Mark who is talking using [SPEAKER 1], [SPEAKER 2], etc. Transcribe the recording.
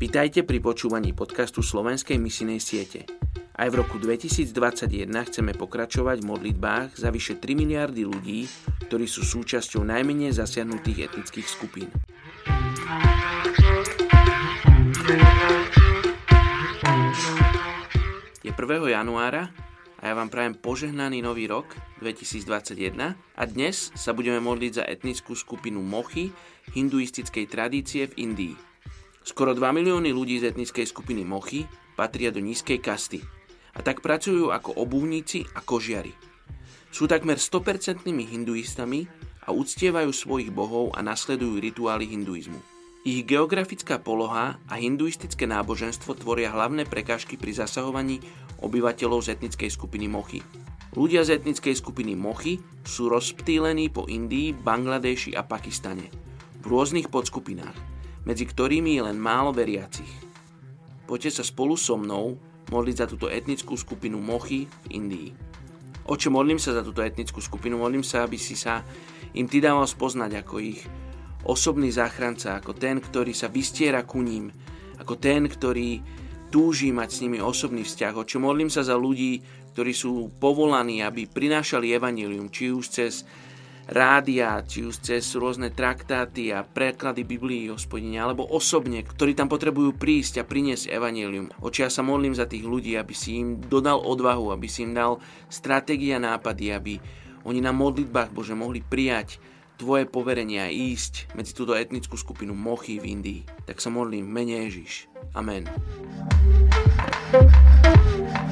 [SPEAKER 1] Vitajte pri počúvaní podcastu Slovenskej misinej siete. Aj v roku 2021 chceme pokračovať v modlitbách za vyše 3 miliardy ľudí, ktorí sú súčasťou najmenej zasiahnutých etnických skupín. Je 1. januára a ja vám prajem požehnaný nový rok 2021 a dnes sa budeme modliť za etnickú skupinu Mochy hinduistickej tradície v Indii. Skoro 2 milióny ľudí z etnickej skupiny Mochy patria do nízkej kasty a tak pracujú ako obuvníci a kožiari. Sú takmer 100% hinduistami a uctievajú svojich bohov a nasledujú rituály hinduizmu. Ich geografická poloha a hinduistické náboženstvo tvoria hlavné prekážky pri zasahovaní obyvateľov z etnickej skupiny Mochy. Ľudia z etnickej skupiny Mochy sú rozptýlení po Indii, Bangladeši a Pakistane v rôznych podskupinách medzi ktorými je len málo veriacich. Poďte sa spolu so mnou modliť za túto etnickú skupinu Mochy v Indii. Oče, modlím sa za túto etnickú skupinu, modlím sa, aby si sa im ty dával spoznať ako ich osobný záchranca, ako ten, ktorý sa vystiera ku ním, ako ten, ktorý túži mať s nimi osobný vzťah. Oče, modlím sa za ľudí, ktorí sú povolaní, aby prinášali evanílium, či už cez rádia, či už cez rôzne traktáty a preklady Biblii, hospodine, alebo osobne, ktorí tam potrebujú prísť a priniesť evanelium. Oči, ja sa modlím za tých ľudí, aby si im dodal odvahu, aby si im dal stratégia nápady, aby oni na modlitbách, Bože, mohli prijať tvoje poverenia a ísť medzi túto etnickú skupinu Mochy v Indii. Tak sa modlím, mene Ježiš. Amen. thank you